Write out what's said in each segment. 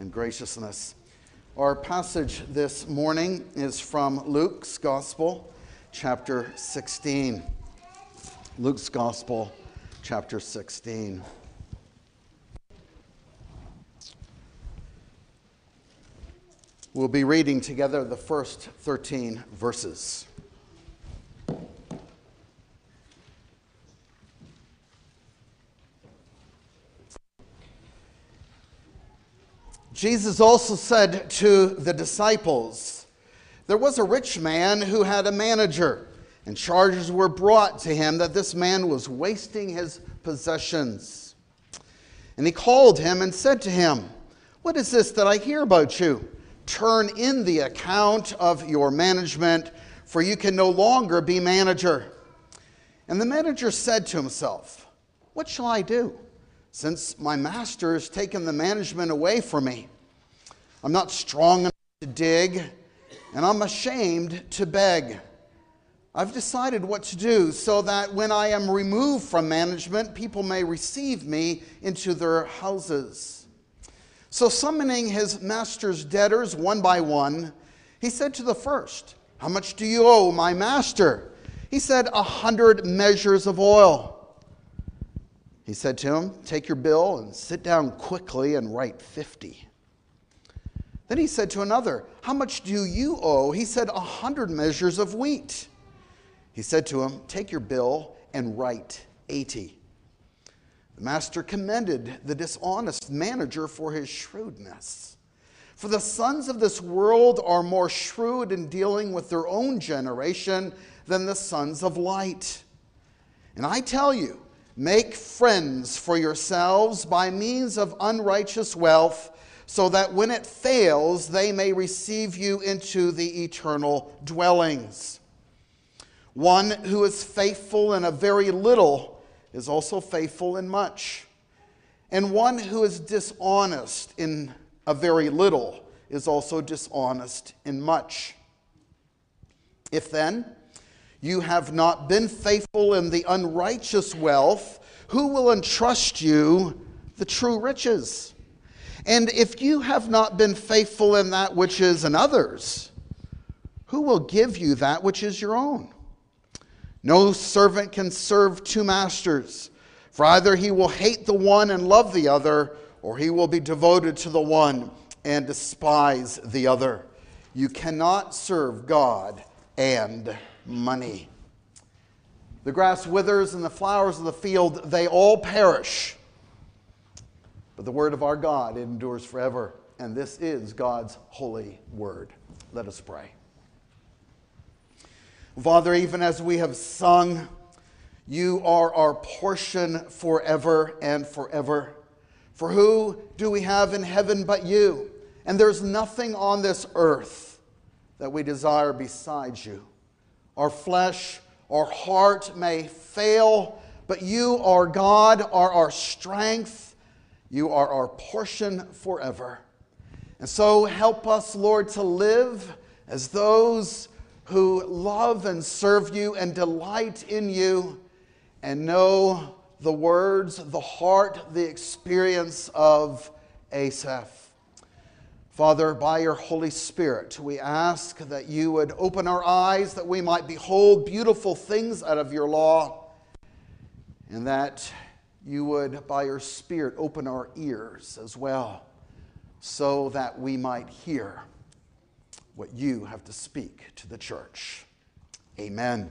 and graciousness. Our passage this morning is from Luke's Gospel, chapter 16. Luke's Gospel, chapter 16. We'll be reading together the first 13 verses. Jesus also said to the disciples, There was a rich man who had a manager, and charges were brought to him that this man was wasting his possessions. And he called him and said to him, What is this that I hear about you? Turn in the account of your management, for you can no longer be manager. And the manager said to himself, What shall I do? Since my master has taken the management away from me. I'm not strong enough to dig, and I'm ashamed to beg. I've decided what to do so that when I am removed from management, people may receive me into their houses. So, summoning his master's debtors one by one, he said to the first, How much do you owe my master? He said, A hundred measures of oil. He said to him, Take your bill and sit down quickly and write 50. Then he said to another, How much do you owe? He said, A hundred measures of wheat. He said to him, Take your bill and write 80. The master commended the dishonest manager for his shrewdness. For the sons of this world are more shrewd in dealing with their own generation than the sons of light. And I tell you, Make friends for yourselves by means of unrighteous wealth, so that when it fails, they may receive you into the eternal dwellings. One who is faithful in a very little is also faithful in much. And one who is dishonest in a very little is also dishonest in much. If then, you have not been faithful in the unrighteous wealth. Who will entrust you the true riches? And if you have not been faithful in that which is another's, who will give you that which is your own? No servant can serve two masters, for either he will hate the one and love the other, or he will be devoted to the one and despise the other. You cannot serve God and money. The grass withers and the flowers of the field, they all perish. But the word of our God endures forever. And this is God's holy word. Let us pray. Father, even as we have sung, you are our portion forever and forever. For who do we have in heaven but you? And there's nothing on this earth that we desire besides you. Our flesh, our heart may fail, but you are God, are our strength. You are our portion forever. And so help us, Lord, to live as those who love and serve you and delight in you and know the words, the heart, the experience of Asaph. Father, by your Holy Spirit, we ask that you would open our eyes that we might behold beautiful things out of your law, and that you would, by your Spirit, open our ears as well, so that we might hear what you have to speak to the church. Amen.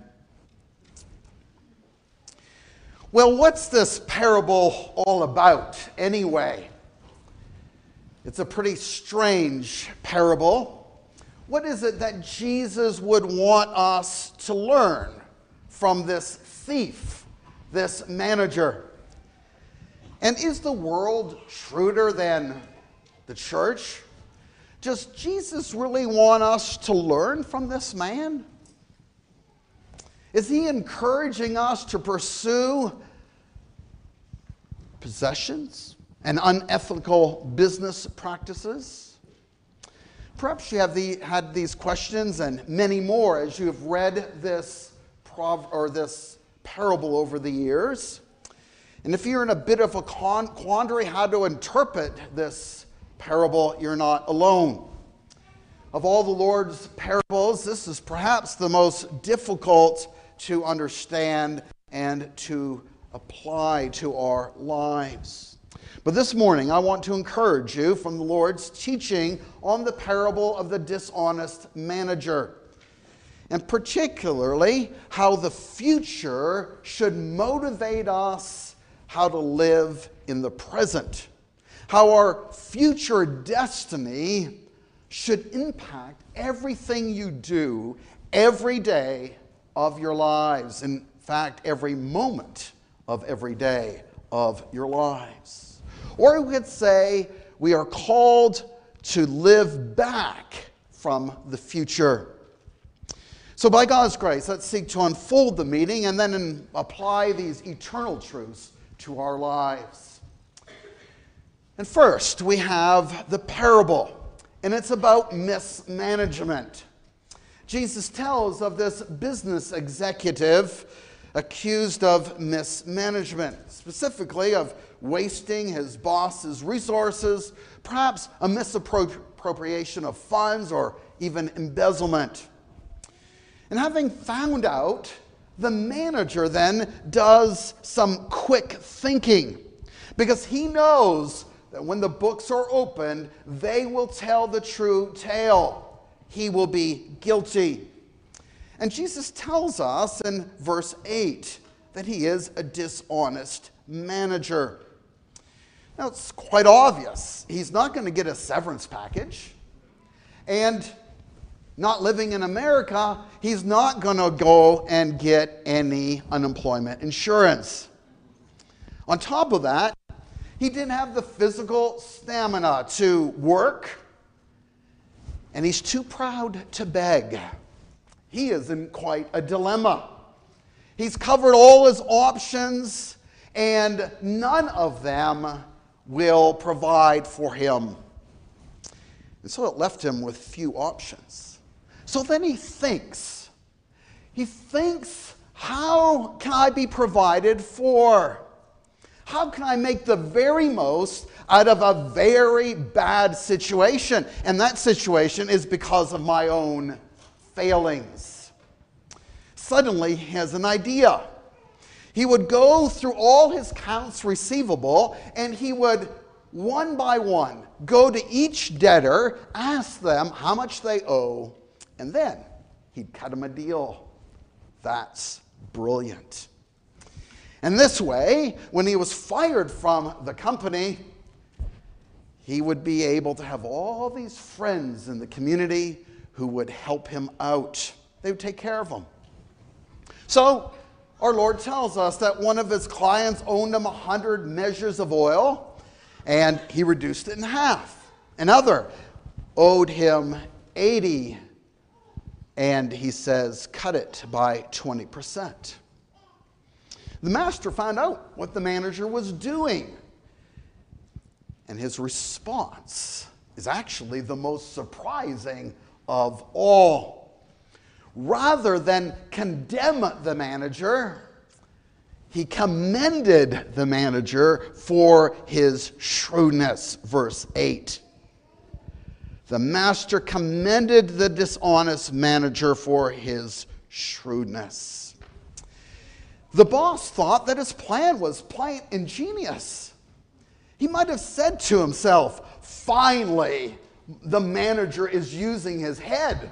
Well, what's this parable all about anyway? It's a pretty strange parable. What is it that Jesus would want us to learn from this thief, this manager? And is the world shrewder than the church? Does Jesus really want us to learn from this man? Is he encouraging us to pursue possessions? And unethical business practices? Perhaps you have the, had these questions and many more as you have read this, prov- or this parable over the years. And if you're in a bit of a quandary how to interpret this parable, you're not alone. Of all the Lord's parables, this is perhaps the most difficult to understand and to apply to our lives. But this morning, I want to encourage you from the Lord's teaching on the parable of the dishonest manager, and particularly how the future should motivate us how to live in the present, how our future destiny should impact everything you do every day of your lives. In fact, every moment of every day of your lives. Or we could say we are called to live back from the future. So, by God's grace, let's seek to unfold the meaning and then apply these eternal truths to our lives. And first, we have the parable, and it's about mismanagement. Jesus tells of this business executive accused of mismanagement, specifically of wasting his boss's resources, perhaps a misappropriation of funds, or even embezzlement. And having found out, the manager then does some quick thinking because he knows that when the books are opened, they will tell the true tale he will be guilty. And Jesus tells us in verse 8 that he is a dishonest manager. Now, it's quite obvious. He's not going to get a severance package. And not living in America, he's not going to go and get any unemployment insurance. On top of that, he didn't have the physical stamina to work and he's too proud to beg. He is in quite a dilemma. He's covered all his options, and none of them will provide for him. And so it left him with few options. So then he thinks. He thinks, how can I be provided for? How can I make the very most out of a very bad situation? And that situation is because of my own failings. Suddenly, he has an idea. He would go through all his counts receivable and he would, one by one, go to each debtor, ask them how much they owe, and then he'd cut them a deal. That's brilliant. And this way, when he was fired from the company, he would be able to have all these friends in the community who would help him out. They would take care of him. So, our Lord tells us that one of his clients owed him 100 measures of oil, and he reduced it in half. Another owed him 80, and he says, cut it by 20%. The master found out what the manager was doing. And his response is actually the most surprising of all. Rather than condemn the manager, he commended the manager for his shrewdness. Verse 8. The master commended the dishonest manager for his shrewdness. The boss thought that his plan was plain ingenious. He might have said to himself, finally, the manager is using his head.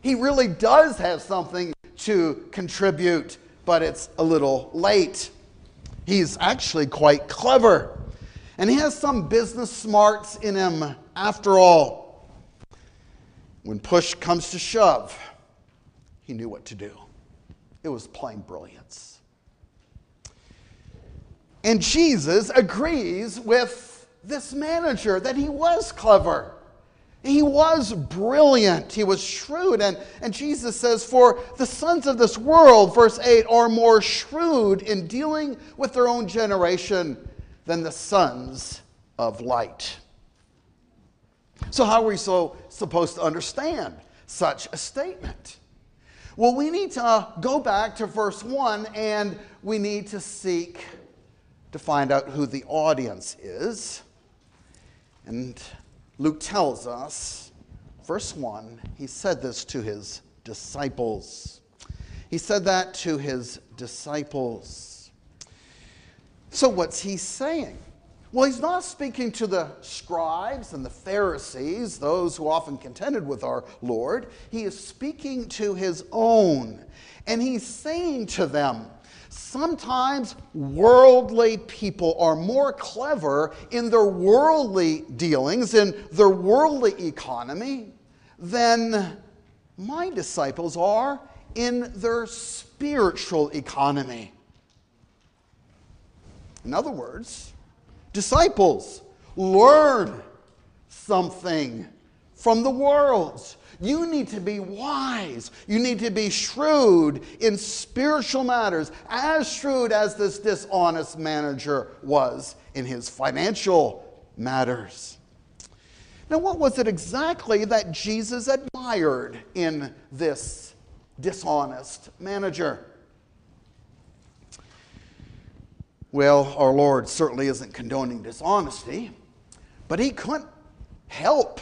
He really does have something to contribute, but it's a little late. He's actually quite clever, and he has some business smarts in him after all. When push comes to shove, he knew what to do. It was plain brilliance. And Jesus agrees with this manager that he was clever. He was brilliant. He was shrewd. And, and Jesus says, For the sons of this world, verse 8, are more shrewd in dealing with their own generation than the sons of light. So, how are we so supposed to understand such a statement? Well, we need to uh, go back to verse 1 and we need to seek to find out who the audience is. And Luke tells us, verse 1, he said this to his disciples. He said that to his disciples. So, what's he saying? Well, he's not speaking to the scribes and the Pharisees, those who often contended with our Lord. He is speaking to his own. And he's saying to them, sometimes worldly people are more clever in their worldly dealings, in their worldly economy, than my disciples are in their spiritual economy. In other words, disciples, learn something from the world. You need to be wise. You need to be shrewd in spiritual matters, as shrewd as this dishonest manager was in his financial matters. Now, what was it exactly that Jesus admired in this dishonest manager? Well, our Lord certainly isn't condoning dishonesty, but he couldn't help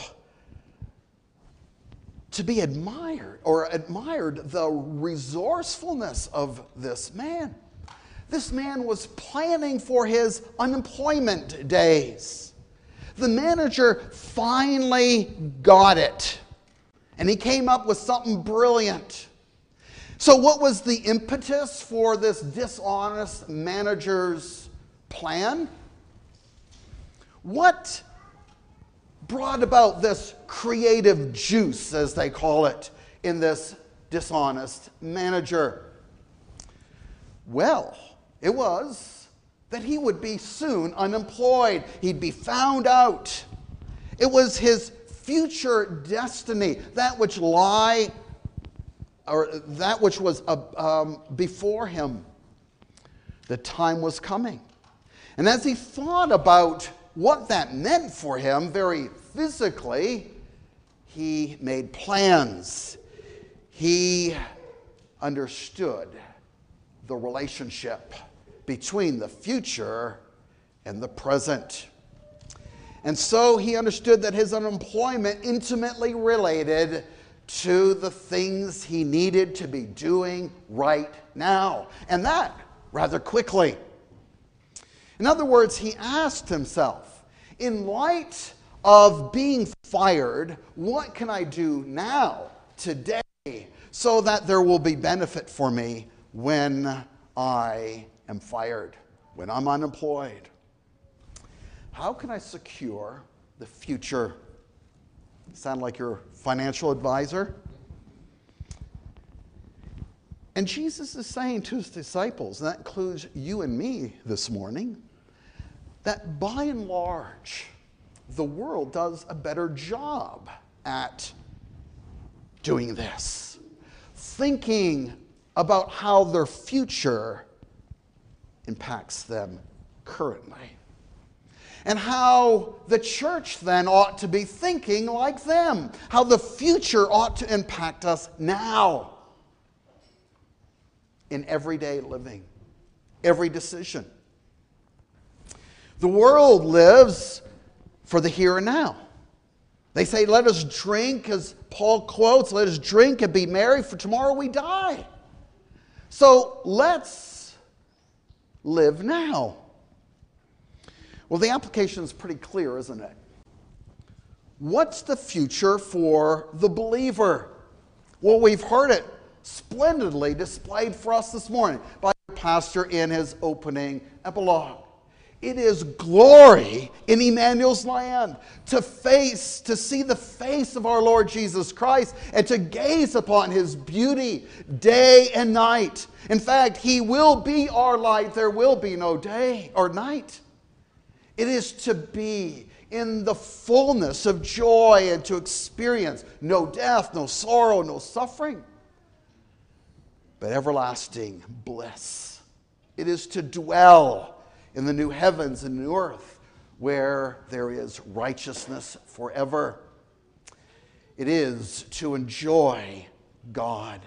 to be admired or admired the resourcefulness of this man. This man was planning for his unemployment days. The manager finally got it, and he came up with something brilliant. So, what was the impetus for this dishonest manager's plan? What brought about this creative juice, as they call it, in this dishonest manager? Well, it was that he would be soon unemployed, he'd be found out. It was his future destiny, that which lie or that which was uh, um, before him. The time was coming. And as he thought about what that meant for him very physically, he made plans. He understood the relationship between the future and the present. And so he understood that his unemployment intimately related to the things he needed to be doing right now. And that rather quickly. In other words, he asked himself, in light of being fired, what can I do now, today, so that there will be benefit for me when I am fired, when I'm unemployed? How can I secure the future? Sound like your financial advisor? And Jesus is saying to his disciples, and that includes you and me this morning, that by and large, the world does a better job at doing this, thinking about how their future impacts them currently. And how the church then ought to be thinking like them, how the future ought to impact us now. In everyday living, every decision. The world lives for the here and now. They say, Let us drink, as Paul quotes, let us drink and be merry, for tomorrow we die. So let's live now. Well, the application is pretty clear, isn't it? What's the future for the believer? Well, we've heard it splendidly displayed for us this morning by the pastor in his opening epilogue. It is glory in Emmanuel's land to face, to see the face of our Lord Jesus Christ and to gaze upon his beauty day and night. In fact, he will be our light. There will be no day or night. It is to be in the fullness of joy and to experience no death, no sorrow, no suffering, but everlasting bliss. It is to dwell in the new heavens and new earth where there is righteousness forever. It is to enjoy God.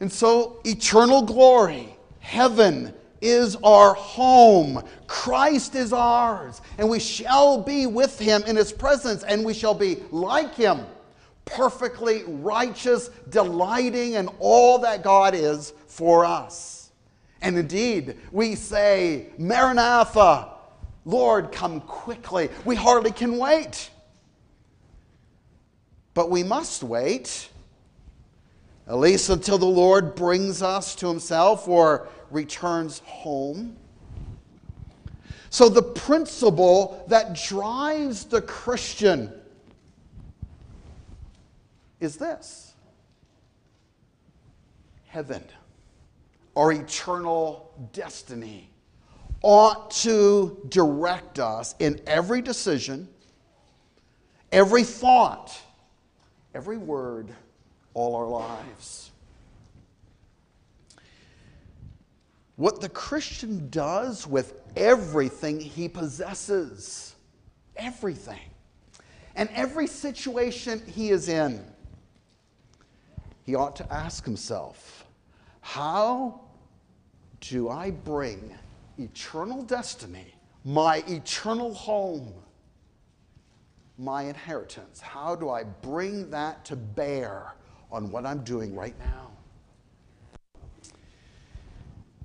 And so, eternal glory, heaven, is our home. Christ is ours, and we shall be with him in his presence, and we shall be like him, perfectly righteous, delighting in all that God is for us. And indeed, we say, Maranatha, Lord, come quickly. We hardly can wait. But we must wait, at least until the Lord brings us to himself or returns home. So, the principle that drives the Christian is this heaven, our eternal destiny, ought to direct us in every decision, every thought, every word, all our lives. What the Christian does with everything he possesses, everything, and every situation he is in, he ought to ask himself, How do I bring eternal destiny, my eternal home, my inheritance? How do I bring that to bear on what I'm doing right now?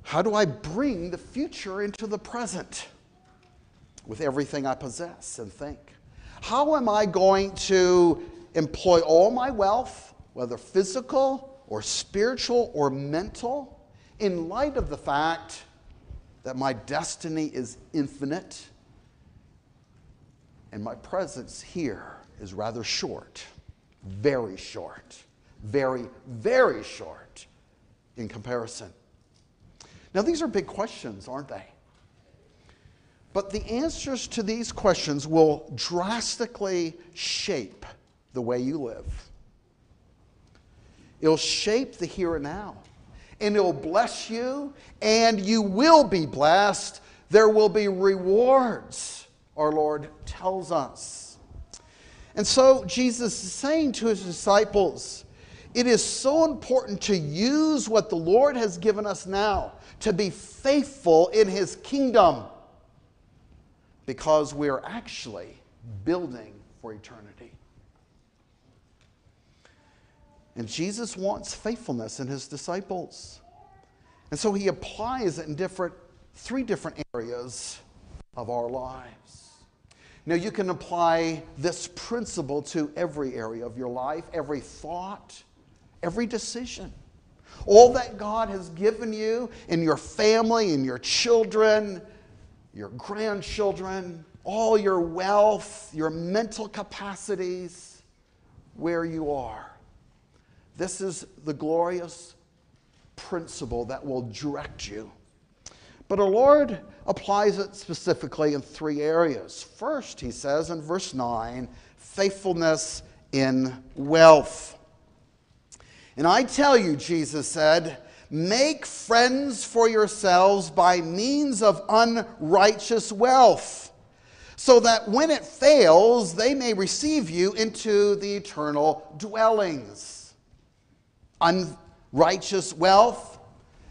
How do I bring the future into the present with everything I possess and think? How am I going to employ all my wealth, whether physical or spiritual or mental, in light of the fact that my destiny is infinite and my presence here is rather short, very short, very, very short in comparison? Now, these are big questions, aren't they? But the answers to these questions will drastically shape the way you live. It'll shape the here and now. And it'll bless you, and you will be blessed. There will be rewards, our Lord tells us. And so Jesus is saying to his disciples, it is so important to use what the Lord has given us now to be faithful in his kingdom because we're actually building for eternity. And Jesus wants faithfulness in his disciples. And so he applies it in different three different areas of our lives. Now you can apply this principle to every area of your life, every thought, every decision. All that God has given you in your family, in your children, your grandchildren, all your wealth, your mental capacities, where you are. This is the glorious principle that will direct you. But our Lord applies it specifically in three areas. First, he says in verse 9, faithfulness in wealth. And I tell you, Jesus said, make friends for yourselves by means of unrighteous wealth, so that when it fails, they may receive you into the eternal dwellings. Unrighteous wealth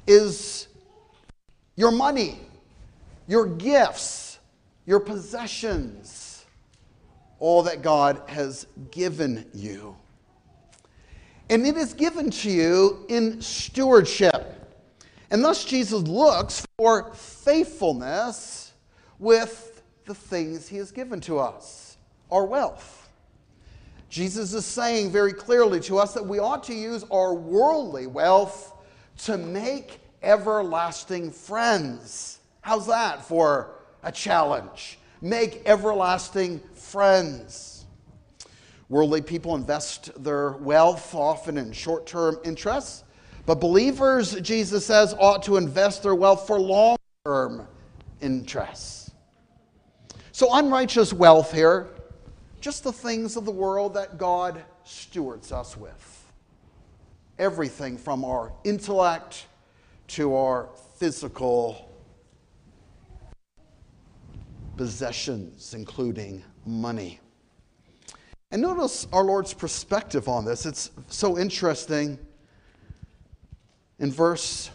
is your money, your gifts, your possessions, all that God has given you and it is given to you in stewardship. And thus, Jesus looks for faithfulness with the things he has given to us, our wealth. Jesus is saying very clearly to us that we ought to use our worldly wealth to make everlasting friends. How's that for a challenge? Make everlasting friends. Worldly people invest their wealth often in short term interests, but believers, Jesus says, ought to invest their wealth for long term interests. So, unrighteous wealth here, just the things of the world that God stewards us with. Everything from our intellect to our physical possessions, including money. And notice our Lord's perspective on this. It's so interesting. In verse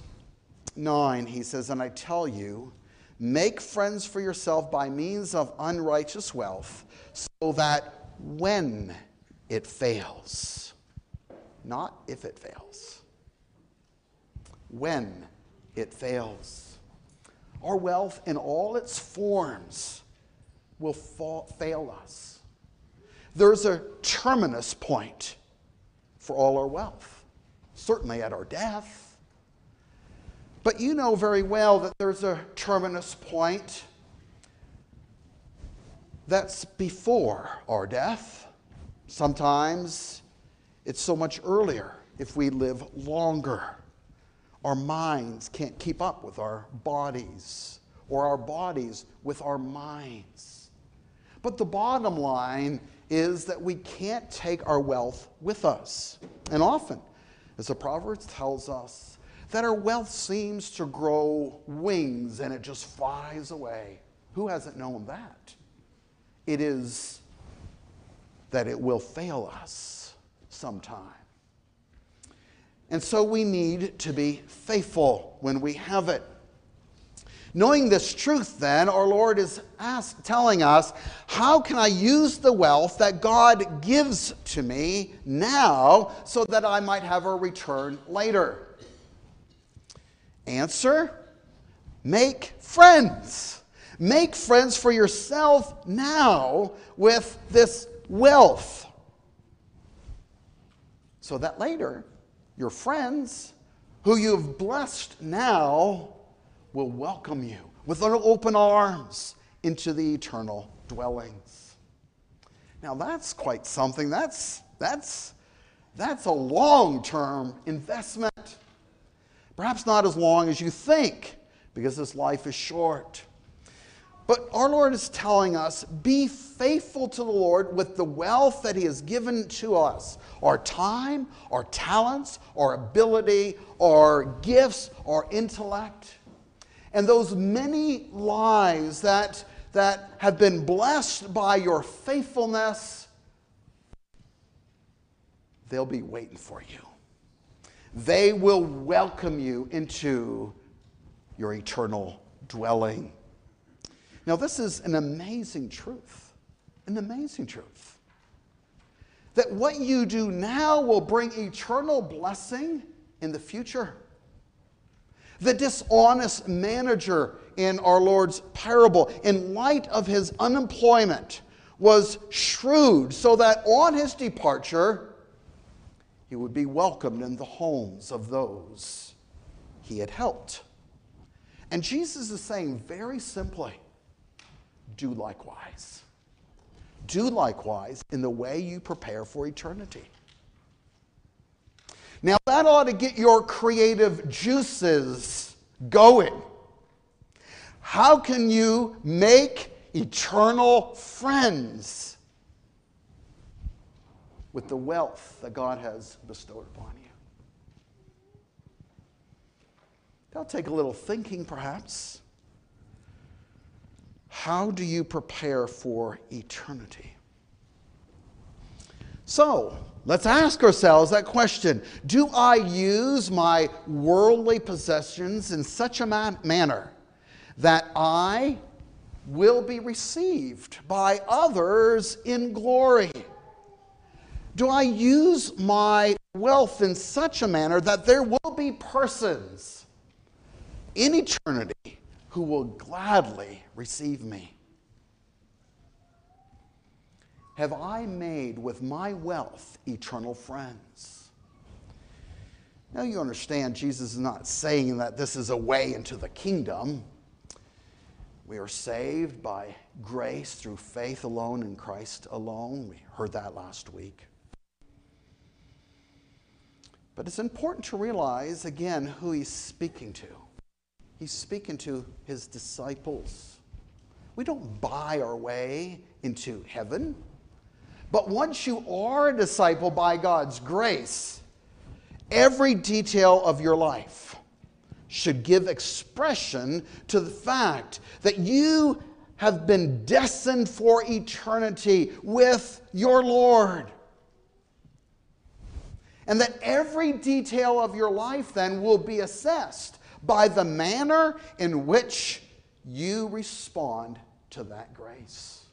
9, he says, And I tell you, make friends for yourself by means of unrighteous wealth, so that when it fails, not if it fails, when it fails, our wealth in all its forms will fall, fail us. There's a terminus point for all our wealth, certainly at our death. But you know very well that there's a terminus point that's before our death. Sometimes it's so much earlier if we live longer. Our minds can't keep up with our bodies, or our bodies with our minds. But the bottom line is that we can't take our wealth with us. And often, as the Proverbs tells us, that our wealth seems to grow wings and it just flies away. Who hasn't known that? It is that it will fail us sometime. And so we need to be faithful when we have it. Knowing this truth, then, our Lord is ask, telling us, How can I use the wealth that God gives to me now so that I might have a return later? Answer Make friends. Make friends for yourself now with this wealth. So that later, your friends who you've blessed now will welcome you with open arms into the eternal dwellings. Now that's quite something. That's, that's, that's a long term investment. Perhaps not as long as you think, because this life is short. But our Lord is telling us be faithful to the Lord with the wealth that He has given to us our time, our talents, our ability, our gifts, our intellect and those many lives that, that have been blessed by your faithfulness, they'll be waiting for you. They will welcome you into your eternal dwelling. Now, this is an amazing truth, an amazing truth. That what you do now will bring eternal blessing in the future. The dishonest manager in our Lord's parable, in light of his unemployment, was shrewd so that on his departure, he would be welcomed in the homes of those he had helped. And Jesus is saying very simply do likewise. Do likewise in the way you prepare for eternity. Now, that ought to get your creative juices going. How can you make eternal friends with the wealth that God has bestowed upon you? That'll take a little thinking, perhaps. How do you prepare for eternity? So, Let's ask ourselves that question Do I use my worldly possessions in such a man- manner that I will be received by others in glory? Do I use my wealth in such a manner that there will be persons in eternity who will gladly receive me? have I made with my wealth eternal friends? Now you understand, Jesus is not saying that this is a way into the kingdom. We are saved by grace through faith alone in Christ alone. We heard that last week. But it's important to realize, again, who he's speaking to. He's speaking to his disciples. We don't buy our way into heaven. But once you are a disciple by God's grace, every detail of your life should give expression to the fact that you have been destined for eternity with your Lord. And that every detail of your life then will be assessed by the manner in which you respond to that grace.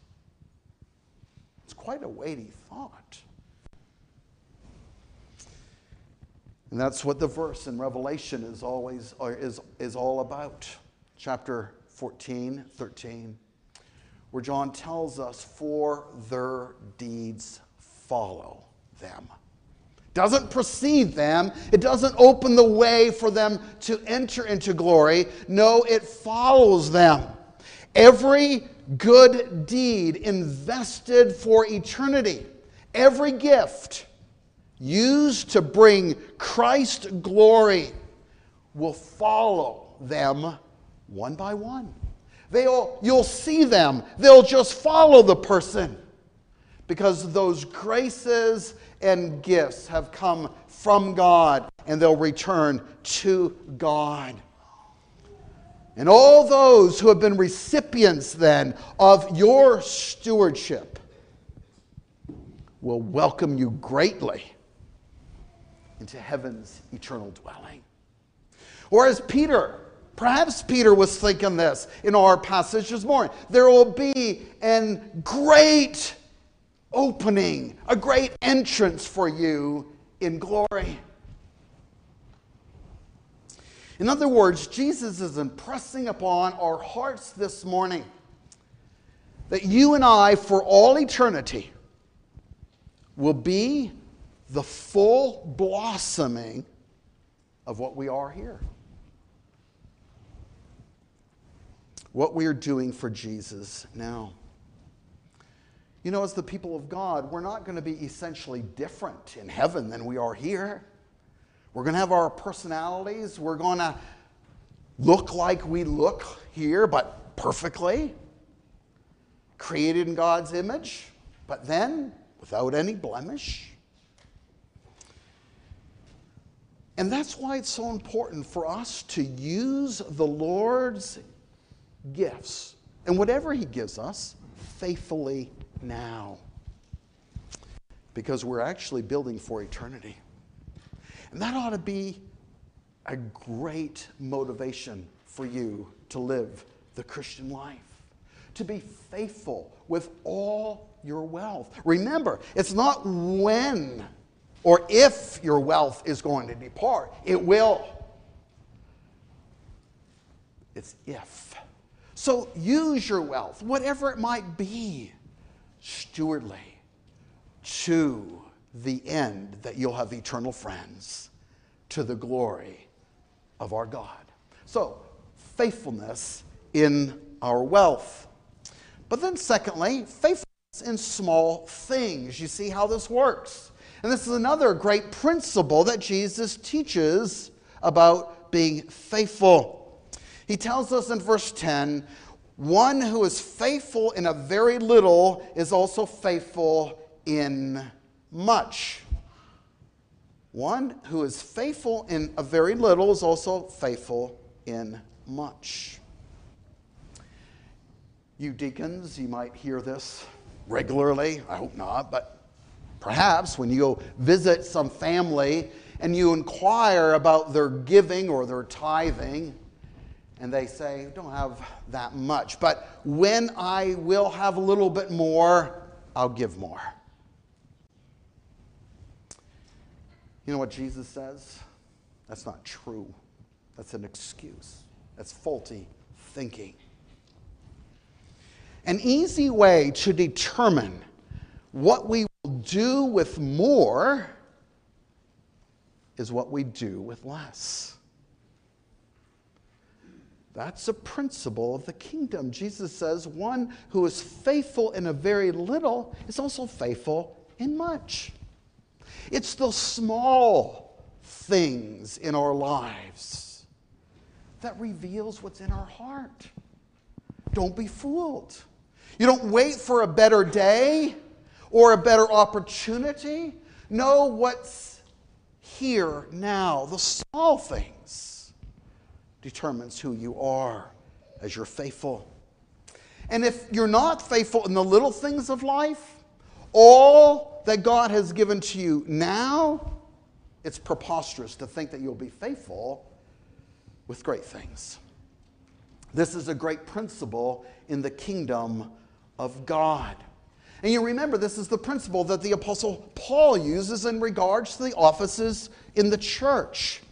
It's quite a weighty thought. And that's what the verse in Revelation is always is, is all about. Chapter 14, 13, where John tells us, For their deeds follow them. Doesn't precede them, it doesn't open the way for them to enter into glory. No, it follows them. Every good deed invested for eternity, every gift used to bring Christ glory will follow them one by one. They'll, you'll see them, they'll just follow the person because those graces and gifts have come from God and they'll return to God. And all those who have been recipients then of your stewardship will welcome you greatly into heaven's eternal dwelling. Or as Peter, perhaps Peter was thinking this in our passage this morning, there will be a great opening, a great entrance for you in glory. In other words, Jesus is impressing upon our hearts this morning that you and I, for all eternity, will be the full blossoming of what we are here. What we are doing for Jesus now. You know, as the people of God, we're not going to be essentially different in heaven than we are here. We're going to have our personalities. We're going to look like we look here, but perfectly. Created in God's image, but then without any blemish. And that's why it's so important for us to use the Lord's gifts and whatever He gives us faithfully now. Because we're actually building for eternity. And that ought to be a great motivation for you to live the Christian life, to be faithful with all your wealth. Remember, it's not when or if your wealth is going to depart. It will. It's if. So use your wealth, whatever it might be, stewardly to the end that you'll have eternal friends to the glory of our God. So, faithfulness in our wealth. But then, secondly, faithfulness in small things. You see how this works. And this is another great principle that Jesus teaches about being faithful. He tells us in verse 10 one who is faithful in a very little is also faithful in much. One who is faithful in a very little is also faithful in much. You deacons, you might hear this regularly. I hope not, but Perhaps when you go visit some family and you inquire about their giving or their tithing, and they say, don't have that much, but when I will have a little bit more, I'll give more. You know what Jesus says? That's not true. That's an excuse. That's faulty thinking. An easy way to determine what we will do with more is what we do with less. That's a principle of the kingdom. Jesus says, one who is faithful in a very little is also faithful in much. It's the small things in our lives that reveals what's in our heart. Don't be fooled. You don't wait for a better day or a better opportunity. Know what's here now. The small things determines who you are as you're faithful. And if you're not faithful in the little things of life, all that God has given to you now, it's preposterous to think that you'll be faithful with great things. This is a great principle in the kingdom of God. And you remember, this is the principle that the Apostle Paul uses in regards to the offices in the church.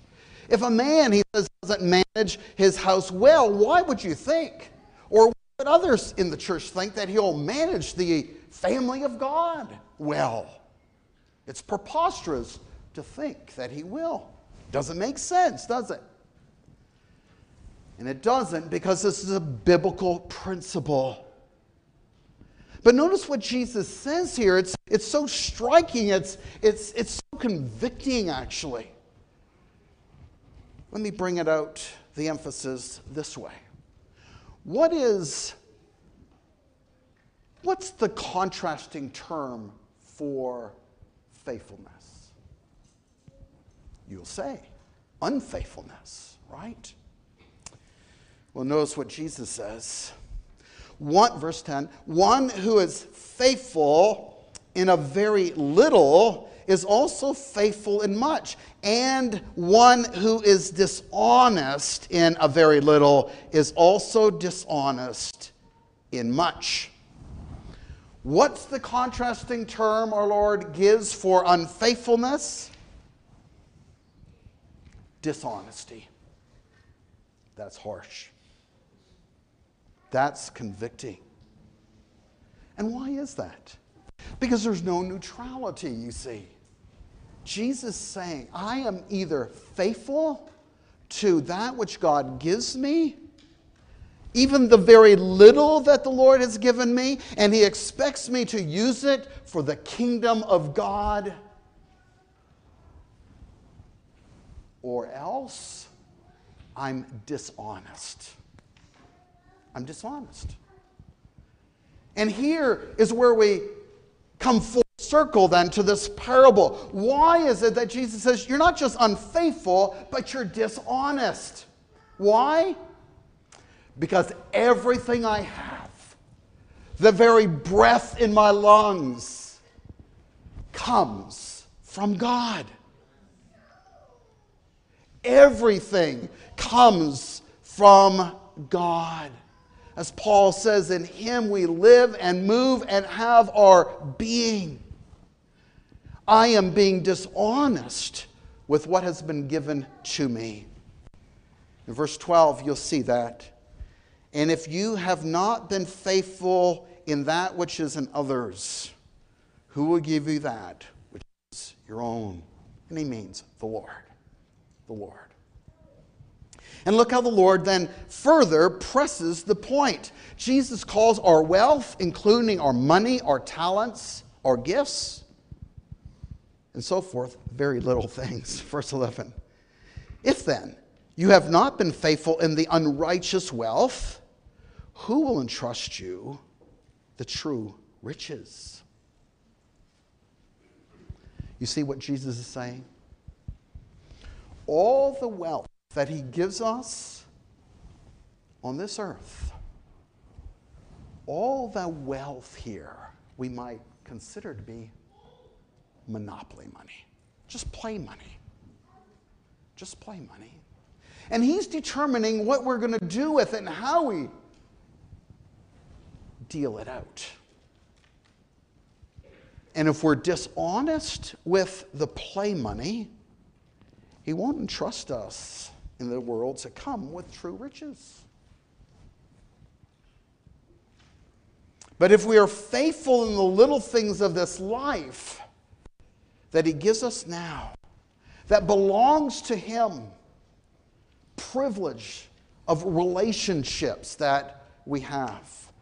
If a man, he says, doesn't manage his house well, why would you think, or would others in the church think, that he'll manage the family of God well? It's preposterous to think that he will. Doesn't make sense, does it? And it doesn't because this is a biblical principle. But notice what Jesus says here. It's, it's so striking, it's, it's, it's so convicting, actually. Let me bring it out, the emphasis this way. What is, what's the contrasting term for faithfulness? You'll say, unfaithfulness, right? Well, notice what Jesus says. One, verse 10 one who is faithful in a very little is also faithful in much. And one who is dishonest in a very little is also dishonest in much. What's the contrasting term our Lord gives for unfaithfulness? Dishonesty. That's harsh. That's convicting. And why is that? Because there's no neutrality, you see. Jesus saying, I am either faithful to that which God gives me, even the very little that the Lord has given me, and He expects me to use it for the kingdom of God, or else I'm dishonest. I'm dishonest. And here is where we come full circle then to this parable. Why is it that Jesus says you're not just unfaithful, but you're dishonest? Why? Because everything I have, the very breath in my lungs, comes from God. Everything comes from God. As Paul says, in him we live and move and have our being. I am being dishonest with what has been given to me. In verse 12, you'll see that. And if you have not been faithful in that which is in others, who will give you that which is your own? And he means the Lord. The Lord. And look how the Lord then further presses the point. Jesus calls our wealth, including our money, our talents, our gifts, and so forth, very little things. Verse 11. If then you have not been faithful in the unrighteous wealth, who will entrust you the true riches? You see what Jesus is saying? All the wealth that He gives us on this earth, all the wealth here we might consider to be monopoly money, just play money. Just play money. And He's determining what we're going to do with it and how we deal it out. And if we're dishonest with the play money, He won't entrust us in the world to come with true riches. But if we are faithful in the little things of this life that He gives us now, that belongs to Him, privilege of relationships that we have,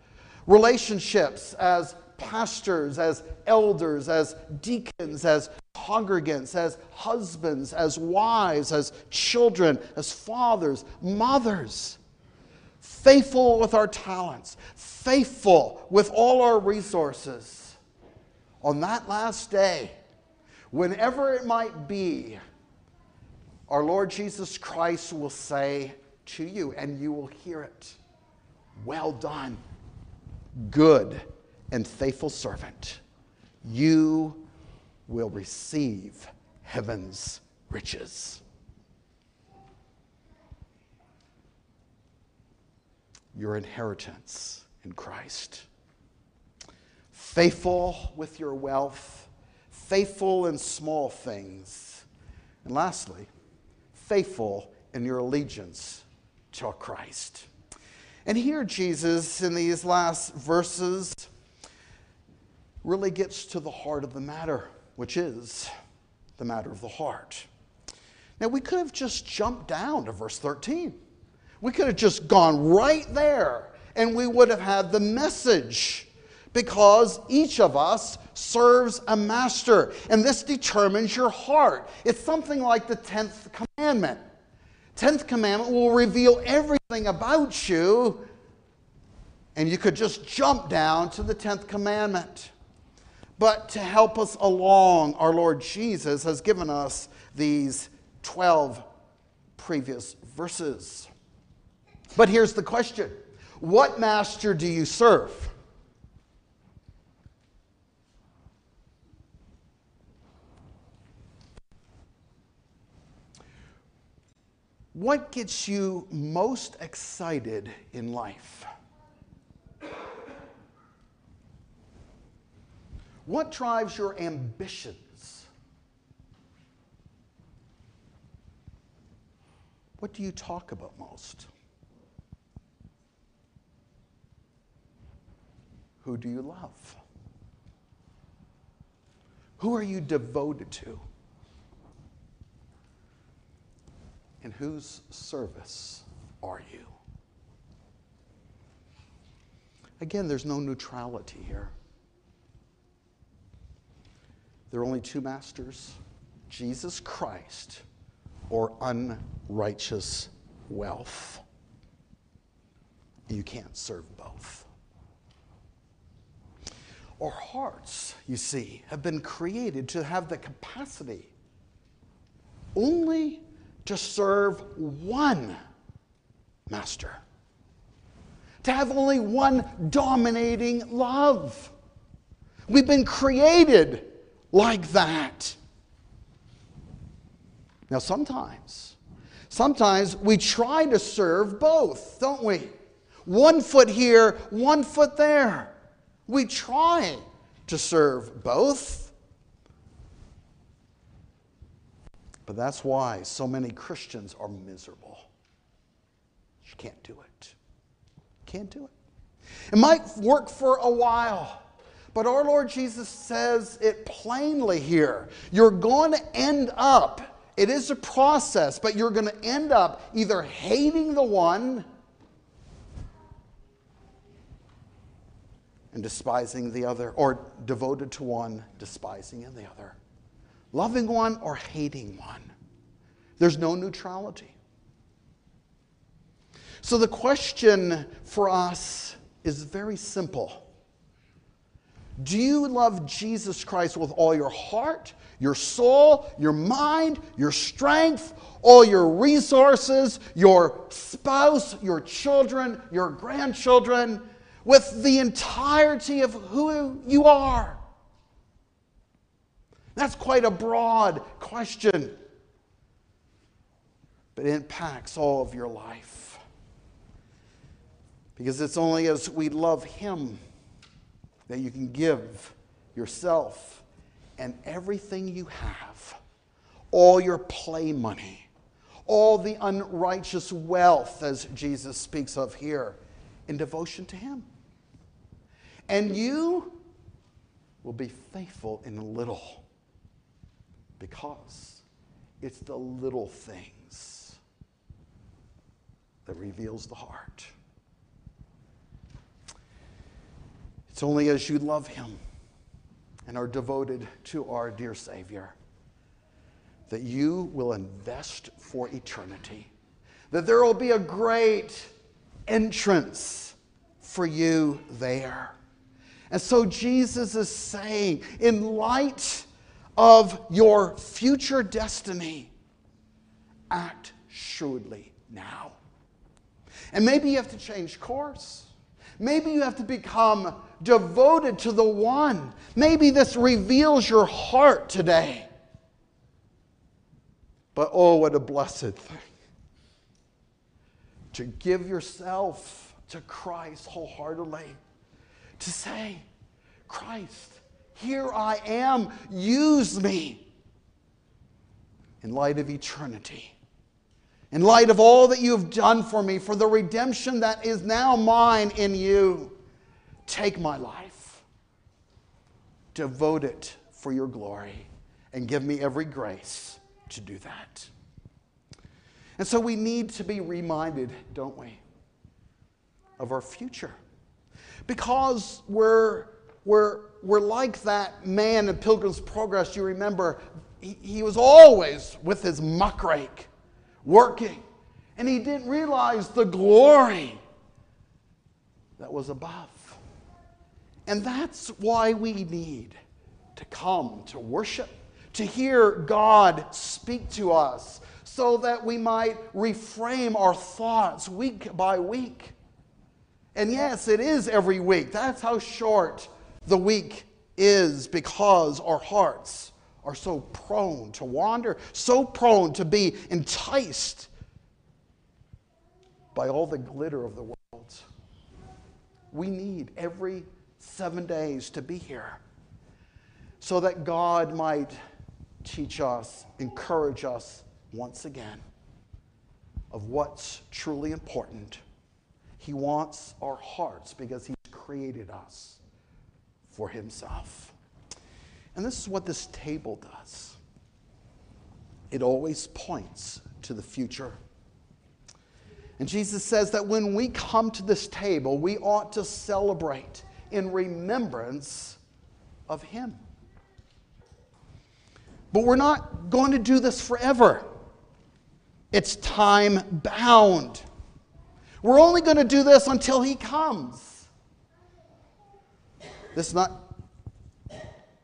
relationships as pastors, as elders, as deacons, as congregants, as husbands, as wives, as children, as fathers, mothers. Faithful with our talents, faithful with all our resources. On that last day, whenever it might be, our Lord Jesus Christ will say to you, and you will hear it Well done, good and faithful servant. You will receive heaven's riches. your inheritance in Christ. Faithful with your wealth, faithful in small things. And lastly, faithful in your allegiance to Christ. And here, Jesus, in these last verses, really gets to the heart of the matter, which is the matter of the heart. Now, we could have just jumped down to verse 13. We could have just gone right there and we would have had the message because each of us serves a master and this determines your heart. It's something like the 10th commandment. 10th commandment will reveal everything about you and you could just jump down to the 10th commandment. But to help us along, our Lord Jesus has given us these 12 previous verses. But here's the question What master do you serve? What gets you most excited in life? What drives your ambitions? What do you talk about most? Who do you love? Who are you devoted to? In whose service are you? Again, there's no neutrality here. There are only two masters Jesus Christ or unrighteous wealth. You can't serve both. Our hearts, you see, have been created to have the capacity only to serve one master, to have only one dominating love. We've been created like that. Now, sometimes, sometimes we try to serve both, don't we? One foot here, one foot there. We try to serve both. But that's why so many Christians are miserable. You can't do it. Can't do it. It might work for a while. But our Lord Jesus says it plainly here. You're going to end up, it is a process, but you're going to end up either hating the one and despising the other, or devoted to one, despising the other. Loving one or hating one. There's no neutrality. So the question for us is very simple. Do you love Jesus Christ with all your heart, your soul, your mind, your strength, all your resources, your spouse, your children, your grandchildren, with the entirety of who you are? That's quite a broad question, but it impacts all of your life. Because it's only as we love Him that you can give yourself and everything you have, all your play money, all the unrighteous wealth, as Jesus speaks of here, in devotion to Him. And you will be faithful in little because it's the little things that reveals the heart. It's only as you love Him and are devoted to our dear Savior that you will invest for eternity, that there will be a great entrance for you there. And so Jesus is saying, in light of your future destiny, act shrewdly now. And maybe you have to change course. Maybe you have to become devoted to the one. Maybe this reveals your heart today. But oh, what a blessed thing to give yourself to Christ wholeheartedly, to say, Christ, here I am, use me in light of eternity. In light of all that you have done for me, for the redemption that is now mine in you, take my life, devote it for your glory, and give me every grace to do that. And so we need to be reminded, don't we, of our future. Because we're, we're, we're like that man in Pilgrim's Progress. You remember, he, he was always with his muck rake working, and he didn't realize the glory that was above. And that's why we need to come to worship, to hear God speak to us, so that we might reframe our thoughts week by week. And yes, it is every week. That's how short the week is because our hearts are so prone to wander, so prone to be enticed by all the glitter of the world. We need every seven days to be here so that God might teach us, encourage us, once again of what's truly important. He wants our hearts because He's created us for Himself. And this is what this table does it always points to the future. And Jesus says that when we come to this table, we ought to celebrate in remembrance of Him. But we're not going to do this forever. It's time bound. We're only going to do this until he comes. This is not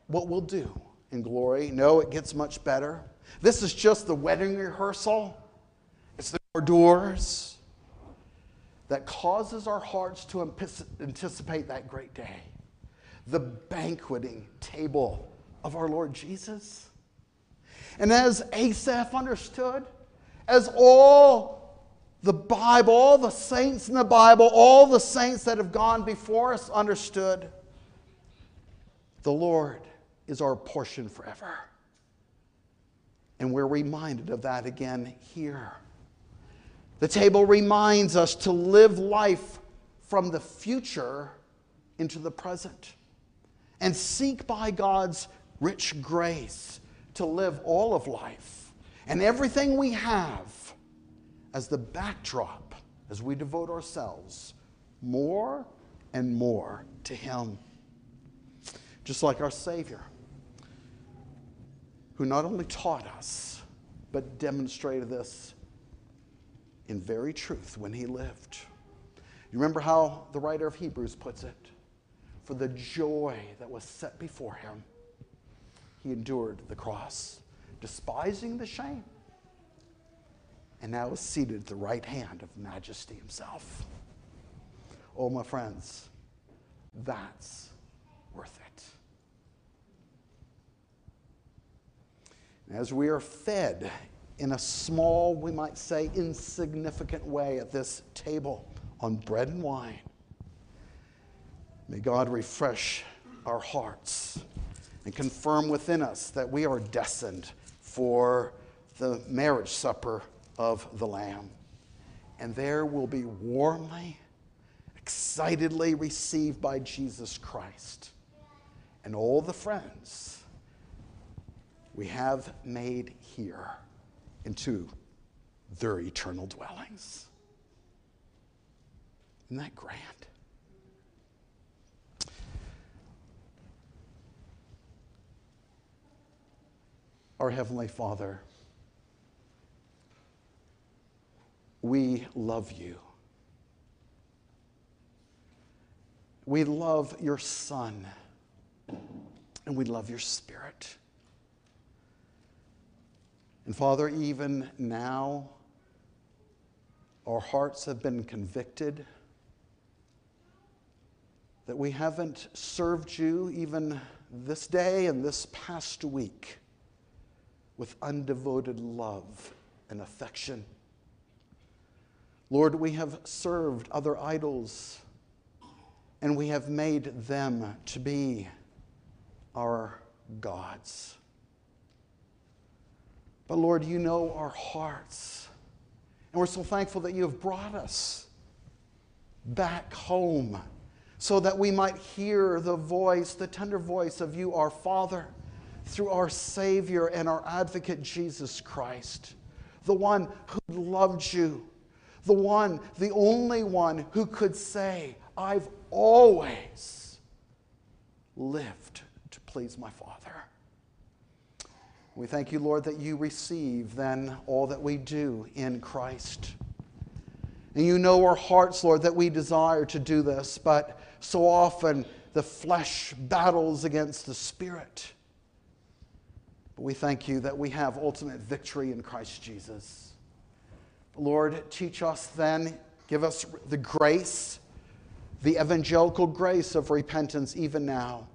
what we'll do in glory. No, it gets much better. This is just the wedding rehearsal. It's the d'oeuvres that causes our hearts to anticipate that great day. The banqueting table of our Lord Jesus. And as Asaph understood, as all the Bible, all the saints in the Bible, all the saints that have gone before us understood, the Lord is our portion forever. And we're reminded of that again here. The table reminds us to live life from the future into the present and seek by God's rich grace to live all of life and everything we have as the backdrop as we devote ourselves more and more to Him. Just like our Savior, who not only taught us, but demonstrated this in very truth when He lived. You remember how the writer of Hebrews puts it? For the joy that was set before Him, He endured the cross despising the shame, and now is seated at the right hand of majesty himself. Oh, my friends, that's worth it. As we are fed in a small, we might say, insignificant way at this table on bread and wine, may God refresh our hearts and confirm within us that we are destined for the marriage supper of the Lamb. And there will be warmly, excitedly received by Jesus Christ and all the friends we have made here into their eternal dwellings. Isn't that grand? our Heavenly Father, we love you. We love your Son, and we love your Spirit. And Father, even now, our hearts have been convicted that we haven't served you even this day and this past week with undevoted love and affection. Lord, we have served other idols and we have made them to be our gods. But Lord, you know our hearts. And we're so thankful that you have brought us back home so that we might hear the voice, the tender voice of you, our Father, through our Savior and our advocate, Jesus Christ, the one who loved you, the one, the only one who could say, I've always lived to please my Father. We thank you, Lord, that you receive then all that we do in Christ. And you know our hearts, Lord, that we desire to do this, but so often the flesh battles against the spirit. But we thank you that we have ultimate victory in Christ Jesus. Lord, teach us then, give us the grace, the evangelical grace of repentance even now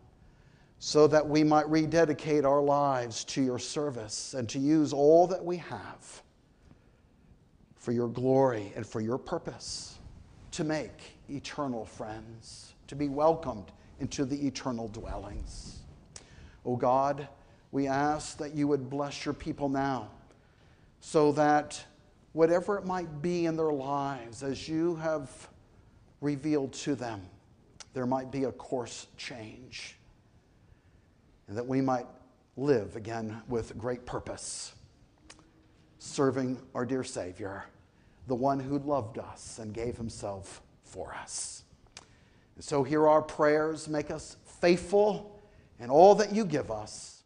so that we might rededicate our lives to your service and to use all that we have for your glory and for your purpose to make eternal friends, to be welcomed into the eternal dwellings. O oh God, we ask that you would bless your people now so that whatever it might be in their lives, as you have revealed to them, there might be a course change and that we might live again with great purpose, serving our dear Savior, the one who loved us and gave himself for us. And so, hear our prayers, make us faithful in all that you give us.